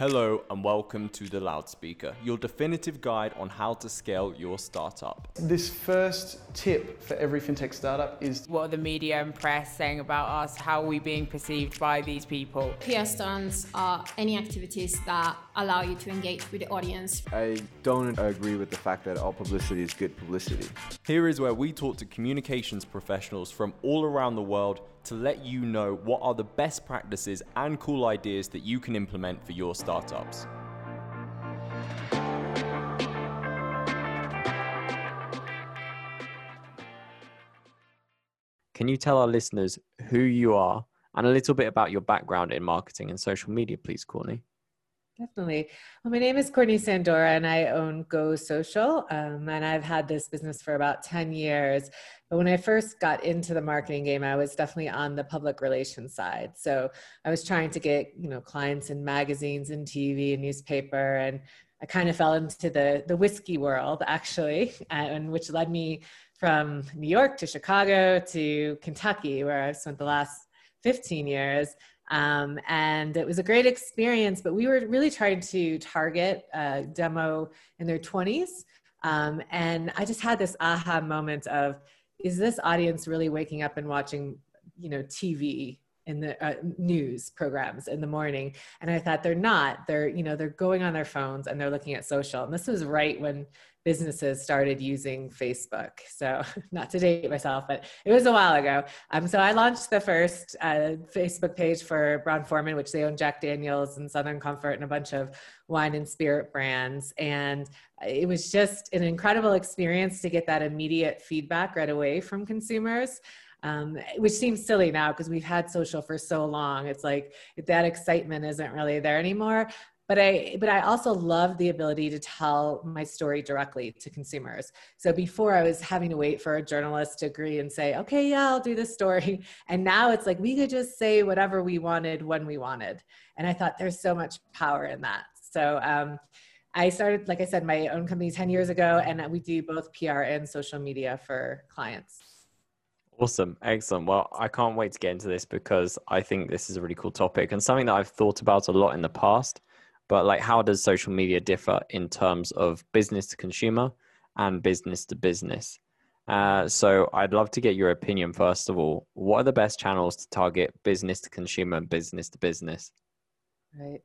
Hello and welcome to The Loudspeaker, your definitive guide on how to scale your startup. This first tip for every fintech startup is what are the media and press saying about us? How are we being perceived by these people? PR stunts are any activities that allow you to engage with the audience. I don't agree with the fact that all publicity is good publicity. Here is where we talk to communications professionals from all around the world to let you know what are the best practices and cool ideas that you can implement for your startups. Can you tell our listeners who you are and a little bit about your background in marketing and social media, please, Courtney? Definitely. Well, my name is Courtney Sandora, and I own Go Social. Um, and I've had this business for about 10 years. But when I first got into the marketing game, I was definitely on the public relations side. So I was trying to get, you know, clients in magazines and TV and newspaper. And I kind of fell into the, the whiskey world, actually, and which led me from New York to Chicago to Kentucky, where I've spent the last 15 years. Um, and it was a great experience, but we were really trying to target a demo in their 20s. Um, and I just had this aha moment of, is this audience really waking up and watching, you know, TV in the uh, news programs in the morning? And I thought they're not. They're, you know, they're going on their phones and they're looking at social. And this was right when businesses started using Facebook. So, not to date myself, but it was a while ago. Um, so, I launched the first uh, Facebook page for Brown Forman, which they own Jack Daniels and Southern Comfort and a bunch of wine and spirit brands. And it was just an incredible experience to get that immediate feedback right away from consumers. Um, which seems silly now because we've had social for so long. It's like that excitement isn't really there anymore but i but i also love the ability to tell my story directly to consumers so before i was having to wait for a journalist to agree and say okay yeah i'll do this story and now it's like we could just say whatever we wanted when we wanted and i thought there's so much power in that so um, I started, like I said, my own company 10 years ago, and we do both PR and social media for clients. Awesome. Excellent. Well, I can't wait to get into this because I think this is a really cool topic and something that I've thought about a lot in the past but like how does social media differ in terms of business to consumer and business to business? Uh, so i'd love to get your opinion first of all. What are the best channels to target business to consumer and business to business? Right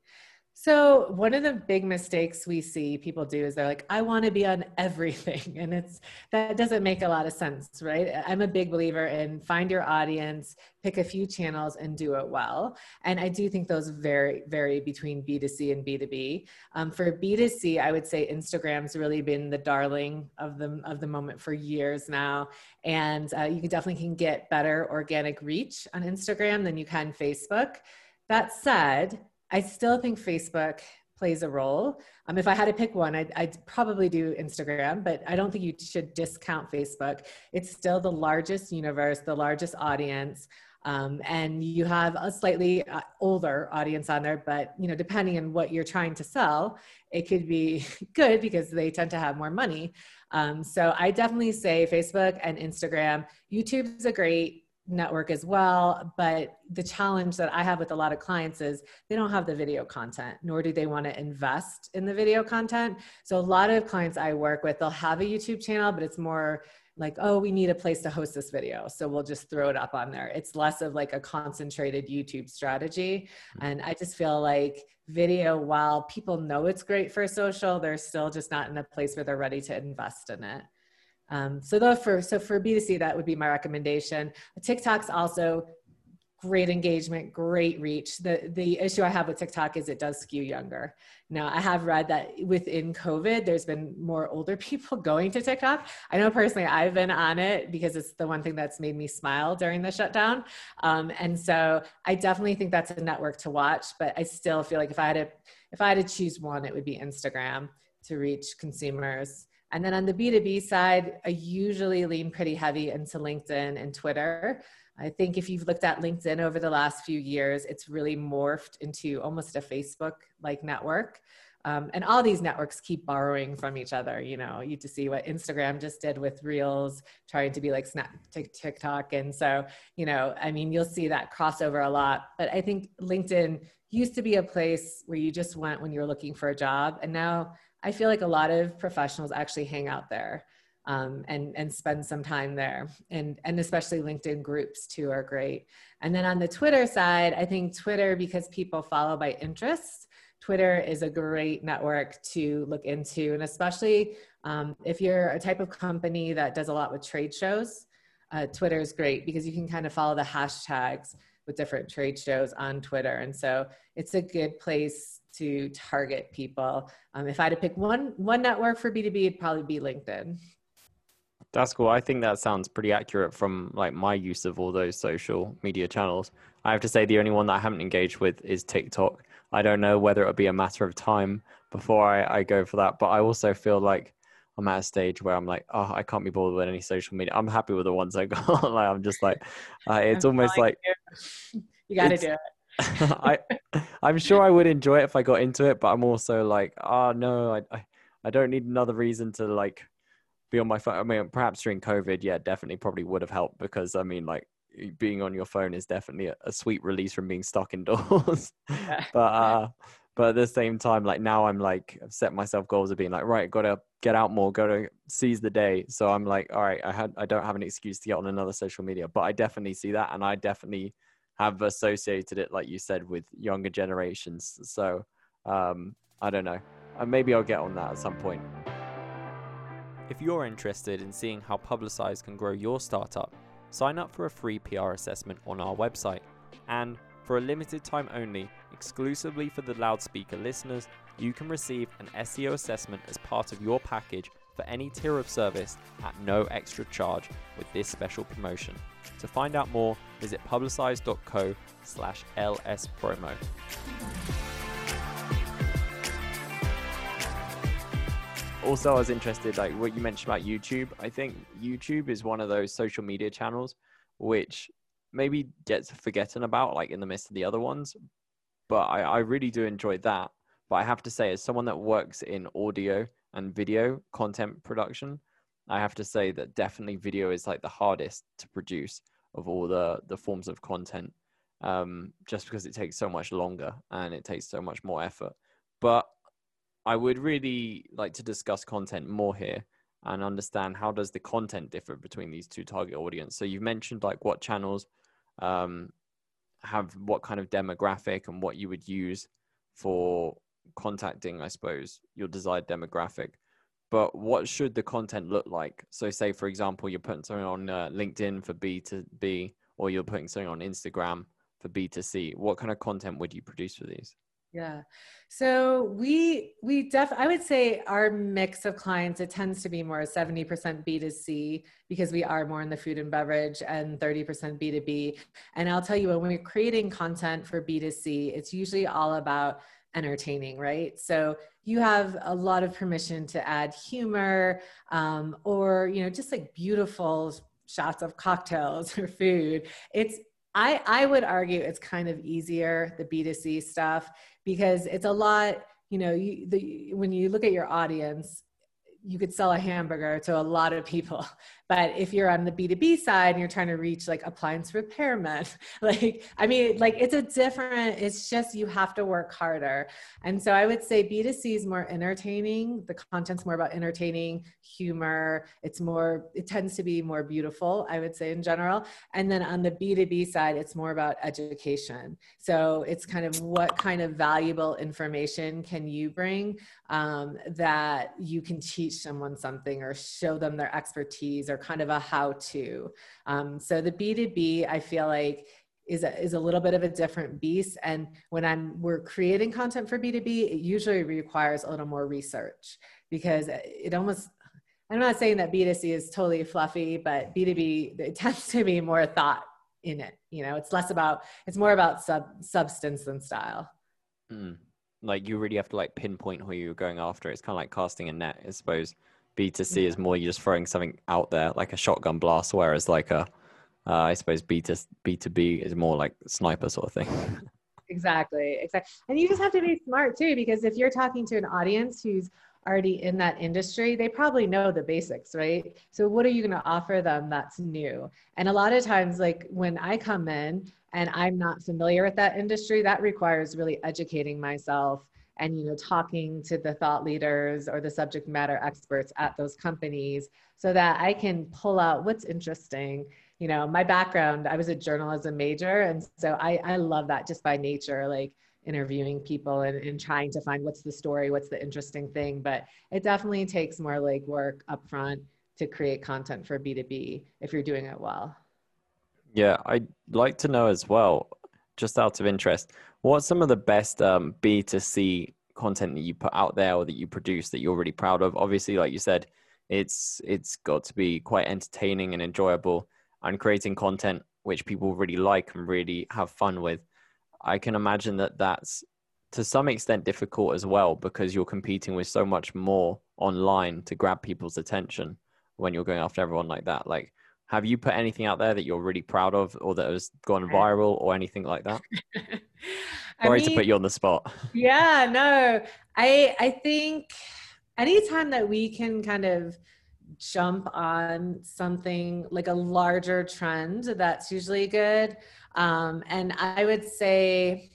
so one of the big mistakes we see people do is they're like, I want to be on everything. And it's that doesn't make a lot of sense, right? I'm a big believer in find your audience, pick a few channels and do it well. And I do think those vary vary between B2C and B2B. Um, for B2C, I would say Instagram's really been the darling of the of the moment for years now. And uh, you definitely can get better organic reach on Instagram than you can Facebook. That said, I still think Facebook plays a role. Um, if I had to pick one, I'd, I'd, probably do Instagram, but I don't think you should discount Facebook. It's still the largest universe, the largest audience. Um, and you have a slightly uh, older audience on there, but you know, depending on what you're trying to sell, it could be good because they tend to have more money. Um, so I definitely say Facebook and Instagram. YouTube's a great network as well. But the challenge that I have with a lot of clients is they don't have the video content, nor do they want to invest in the video content. So a lot of clients I work with, they'll have a YouTube channel, but it's more like, oh, we need a place to host this video. So we'll just throw it up on there. It's less of like a concentrated YouTube strategy. Hmm. And I just feel like video, while people know it's great for social, they're still just not in a place where they're ready to invest in it. Um, so though for so for B2C, that would be my recommendation. TikTok's also great engagement, great reach. The the issue I have with TikTok is it does skew younger. Now I have read that within COVID, there's been more older people going to TikTok. I know personally I've been on it because it's the one thing that's made me smile during the shutdown. Um, and so I definitely think that's a network to watch, but I still feel like if I had to if I had to choose one, it would be Instagram to reach consumers. And then on the B2B side, I usually lean pretty heavy into LinkedIn and Twitter. I think if you've looked at LinkedIn over the last few years, it's really morphed into almost a Facebook like network. um, and all these networks keep borrowing from each other. You know, you to see what Instagram just did with Reels, trying to be like Snap, TikTok, and so you know, I mean, you'll see that crossover a lot. But I think LinkedIn used to be a place where you just went when you were looking for a job, and now I feel like a lot of professionals actually hang out there. Um, and and spend some time there and and especially linkedin groups too are great and then on the twitter side i think twitter because people follow by interest Twitter is a great network to look into, and especially um, if you're a type of company that does a lot with trade shows, uh, Twitter is great because you can kind of follow the hashtags with different trade shows on Twitter. And so it's a good place to target people. Um, if I had to pick one one network for B2B, it'd probably be LinkedIn. That's cool. I think that sounds pretty accurate from like my use of all those social media channels. I have to say the only one that I haven't engaged with is TikTok. I don't know whether it'll be a matter of time before I, I go for that. But I also feel like I'm at a stage where I'm like, oh, I can't be bothered with any social media. I'm happy with the ones I got. like I'm just like, uh, it's I'm almost like you, you got to do it. I I'm sure I would enjoy it if I got into it, but I'm also like, oh no, I, I I don't need another reason to like be on my phone. I mean, perhaps during COVID, yeah, definitely probably would have helped because I mean, like being on your phone is definitely a, a sweet release from being stuck indoors. but uh, but at the same time, like now I'm like I've set myself goals of being like right, got to get out more, got to seize the day. So I'm like, all right, I had I don't have an excuse to get on another social media, but I definitely see that, and I definitely have associated it, like you said, with younger generations. So um, I don't know. Uh, maybe I'll get on that at some point. If you're interested in seeing how Publicize can grow your startup sign up for a free PR assessment on our website. And for a limited time only, exclusively for the loudspeaker listeners, you can receive an SEO assessment as part of your package for any tier of service at no extra charge with this special promotion. To find out more, visit publicize.co slash lspromo. also i was interested like what you mentioned about youtube i think youtube is one of those social media channels which maybe gets forgotten about like in the midst of the other ones but I, I really do enjoy that but i have to say as someone that works in audio and video content production i have to say that definitely video is like the hardest to produce of all the the forms of content um, just because it takes so much longer and it takes so much more effort but I would really like to discuss content more here and understand how does the content differ between these two target audience. So you've mentioned like what channels um, have what kind of demographic and what you would use for contacting, I suppose, your desired demographic. But what should the content look like? So, say for example, you're putting something on uh, LinkedIn for B to B, or you're putting something on Instagram for B to C. What kind of content would you produce for these? Yeah. So we we def I would say our mix of clients it tends to be more 70% B2C because we are more in the food and beverage and 30% B2B. And I'll tell you when we're creating content for B2C, it's usually all about entertaining, right? So you have a lot of permission to add humor um, or you know just like beautiful shots of cocktails or food. It's I, I would argue it's kind of easier the b2c stuff because it's a lot you know you, the, when you look at your audience you could sell a hamburger to a lot of people but if you're on the b2b side and you're trying to reach like appliance repairmen like i mean like it's a different it's just you have to work harder. And so i would say b2c is more entertaining. The content's more about entertaining humor. It's more it tends to be more beautiful i would say in general. And then on the b2b side it's more about education. So it's kind of what kind of valuable information can you bring um, that you can teach someone something or show them their expertise or kind of a how to. Um, so the B2B, I feel like is a, is a little bit of a different beast. And when I'm we're creating content for B2B, it usually requires a little more research because it almost I'm not saying that B2C is totally fluffy, but B2B it tends to be more thought in it. You know, it's less about it's more about sub substance than style. Mm. Like you really have to like pinpoint who you're going after. It's kind of like casting a net, I suppose. B2C yeah. is more you're just throwing something out there, like a shotgun blast, whereas like a, uh, I suppose B to B to B is more like sniper sort of thing. exactly exactly and you just have to be smart too because if you're talking to an audience who's already in that industry they probably know the basics right so what are you going to offer them that's new and a lot of times like when i come in and i'm not familiar with that industry that requires really educating myself and you know talking to the thought leaders or the subject matter experts at those companies so that i can pull out what's interesting. You know my background i was a journalism major and so i i love that just by nature like interviewing people and, and trying to find what's the story what's the interesting thing. But it definitely takes more like work up front to create content for b2b if you're doing it well. Yeah i'd like to know as well just out of interest what's some of the best um, b2c content that you put out there or that you produce that you're really proud of obviously like you said it's it's got to be quite entertaining and enjoyable and creating content which people really like and really have fun with, I can imagine that that's to some extent difficult as well because you're competing with so much more online to grab people's attention when you're going after everyone like that. Like, have you put anything out there that you're really proud of or that has gone viral or anything like that? Sorry mean, to put you on the spot. Yeah, no. I I think anytime that we can kind of jump on something like a larger trend that's usually good um, and i would say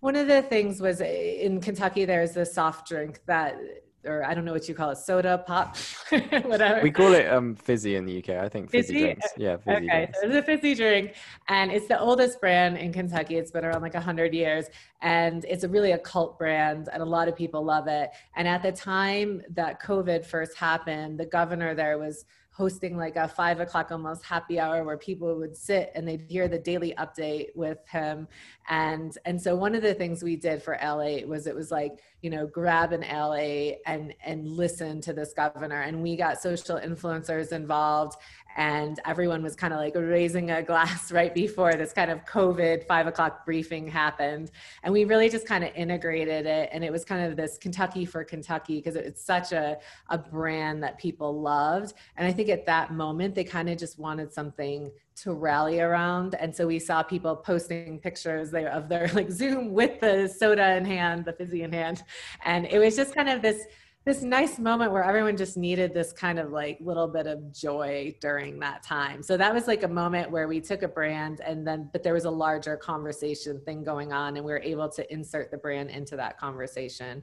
one of the things was in kentucky there's this soft drink that or I don't know what you call it, soda pop, whatever. We call it um, fizzy in the UK. I think fizzy, fizzy? drinks. Yeah, fizzy okay, drinks. so it's a fizzy drink, and it's the oldest brand in Kentucky. It's been around like hundred years, and it's a really a cult brand, and a lot of people love it. And at the time that COVID first happened, the governor there was hosting like a five o'clock almost happy hour where people would sit and they'd hear the daily update with him. And and so one of the things we did for Ale-8 was it was like you know grab an Ale-8 and and listen to this governor. And we got social influencers involved and everyone was kind of like raising a glass right before this kind of COVID five o'clock briefing happened. And we really just kind of integrated it. And it was kind of this Kentucky for Kentucky because it's such a, a brand that people loved. And I think at that moment, they kind of just wanted something to rally around. And so we saw people posting pictures of their like Zoom with the soda in hand, the fizzy in hand. And it was just kind of this this nice moment where everyone just needed this kind of like little bit of joy during that time. So that was like a moment where we took a brand and then, but there was a larger conversation thing going on and we were able to insert the brand into that conversation.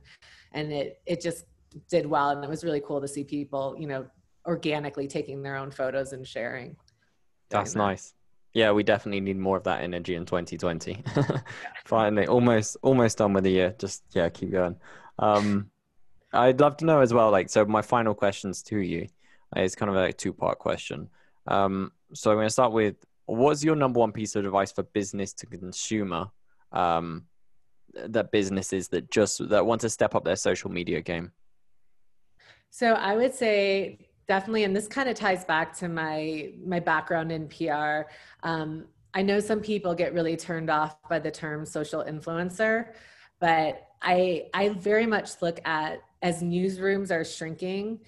And it, it just did well. And it was really cool to see people, you know, organically taking their own photos and sharing. That's that. nice. Yeah, we definitely need more of that energy in 2020. Finally, almost almost done with the year. Just yeah, keep going. Um, I'd love to know as well. Like, so my final questions to you is kind of a two part question. Um, so I'm going to start with what's your number one piece of advice for business to consumer um, that businesses that just that want to step up their social media game? So I would say definitely, and this kind of ties back to my my background in PR. Um, I know some people get really turned off by the term social influencer, but I I very much look at as newsrooms are shrinking,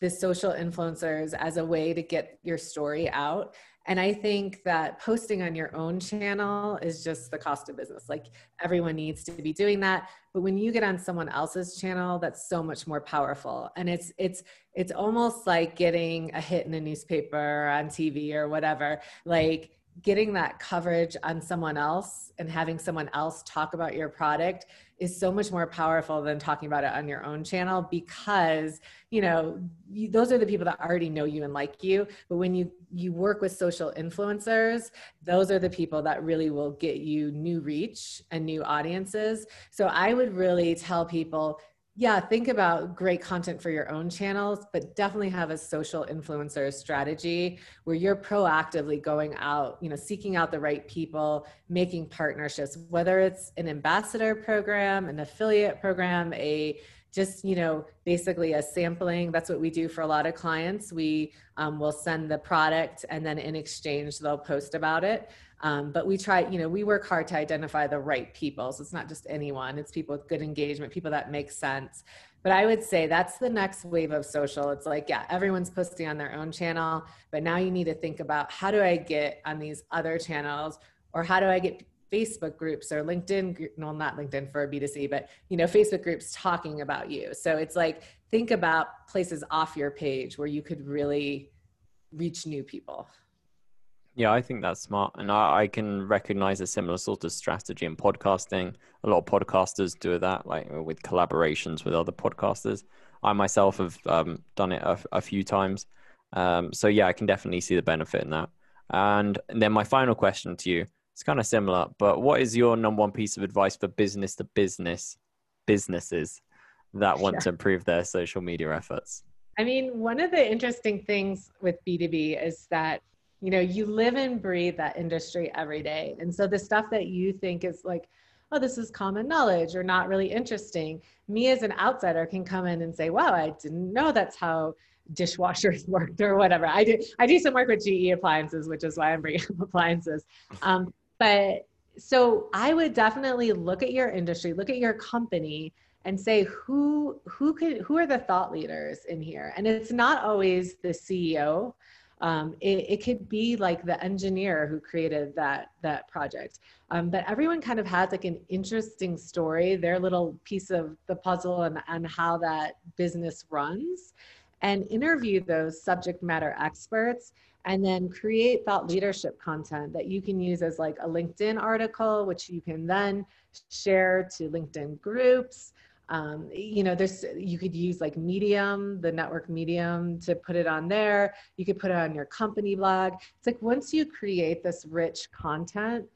the social influencers as a way to get your story out. And I think that posting on your own channel is just the cost of business. Like everyone needs to be doing that. But when you get on someone else's channel, that's so much more powerful. And it's it's it's almost like getting a hit in a newspaper or on TV or whatever. Like getting that coverage on someone else and having someone else talk about your product is so much more powerful than talking about it on your own channel because you know you, those are the people that already know you and like you. But when you you work with social influencers those are the people that really will get you new reach and new audiences. So i would really tell people yeah, think about great content for your own channels, but definitely have a social influencer strategy where you're proactively going out, you know, seeking out the right people, making partnerships, whether it's an ambassador program, an affiliate program, a just you know basically a sampling that's what we do for a lot of clients we um, will send the product and then in exchange they'll post about it um, but we try, you know, we work hard to identify the right people. So it's not just anyone, it's people with good engagement, people that make sense. But I would say that's the next wave of social. It's like, yeah, everyone's posting on their own channel, but now you need to think about how do I get on these other channels or how do I get Facebook groups or LinkedIn, no, not LinkedIn for B2C, but you know, Facebook groups talking about you. So it's like, think about places off your page where you could really reach new people. Yeah, I think that's smart. And I, I, can recognize a similar sort of strategy in podcasting. A lot of podcasters do that, like with collaborations with other podcasters. I myself have um, done it a, a few times. Um, so, yeah, I can definitely see the benefit in that. And, and then my final question to you it's kind of similar, but what is your number one piece of advice for business to business businesses that want yeah. to improve their social media efforts? I mean, one of the interesting things with B2B is that you know you live and breathe that industry every day and so the stuff that you think is like oh this is common knowledge or not really interesting me as an outsider can come in and say wow i didn't know that's how dishwashers worked or whatever i do i do some work with ge appliances which is why i'm bringing up appliances um, but so i would definitely look at your industry look at your company and say who who could who are the thought leaders in here? And it's not always the ceo um, it, it, could be like the engineer who created that that project. Um, but everyone kind of has like an interesting story their little piece of the puzzle and, and how that business runs and interview those subject matter experts and then create thought leadership content that you can use as like a linkedin article which you can then share to linkedin groups. Um, you know there's you could use like medium the network medium to put it on there. You could put it on your company blog. It's like once you create this rich content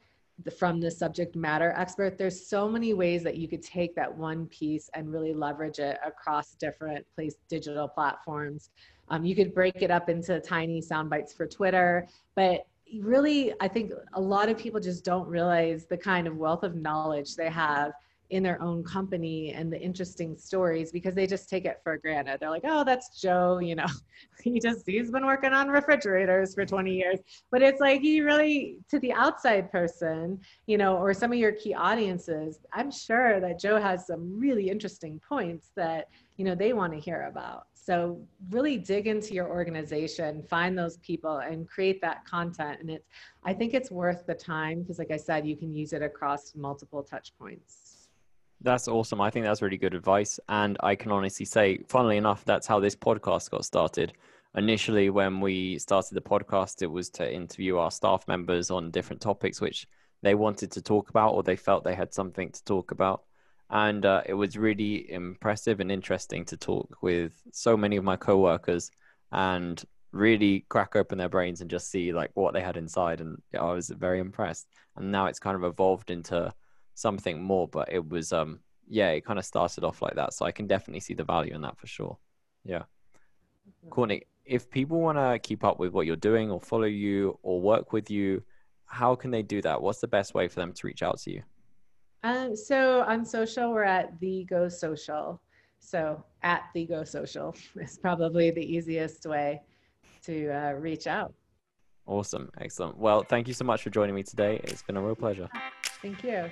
from the subject matter expert there's so many ways that you could take that one piece and really leverage it across different place digital platforms um, you could break it up into tiny sound bites for twitter but really i think a lot of people just don't realize the kind of wealth of knowledge they have in their own company and the interesting stories because they just take it for granted. They're like, oh, that's Joe, you know, he just, he's been working on refrigerators for 20 years. But it's like, you really, to the outside person, you know, or some of your key audiences, I'm sure that Joe has some really interesting points that, you know, they want to hear about. So really dig into your organization, find those people and create that content. And it's, I think it's worth the time because like I said, you can use it across multiple touch points. That's awesome. I think that's really good advice. And I can honestly say, funnily enough, that's how this podcast got started. Initially, when we started the podcast, it was to interview our staff members on different topics which they wanted to talk about or they felt they had something to talk about. And uh, it was really impressive and interesting to talk with so many of my coworkers and really crack open their brains and just see like what they had inside. And I was very impressed. And now it's kind of evolved into something more. But it was um yeah, it kind of started off like that. So I can definitely see the value in that for sure. Yeah. Courtney, if people want to keep up with what you're doing or follow you or work with you, how can they do that? What's the best way for them to reach out to you? Um, so on social, we're at the Go Social. So at the Go Social is probably the easiest way to uh, reach out. Awesome. Excellent. Well, thank you so much for joining me today. It's been a real pleasure. Thank you.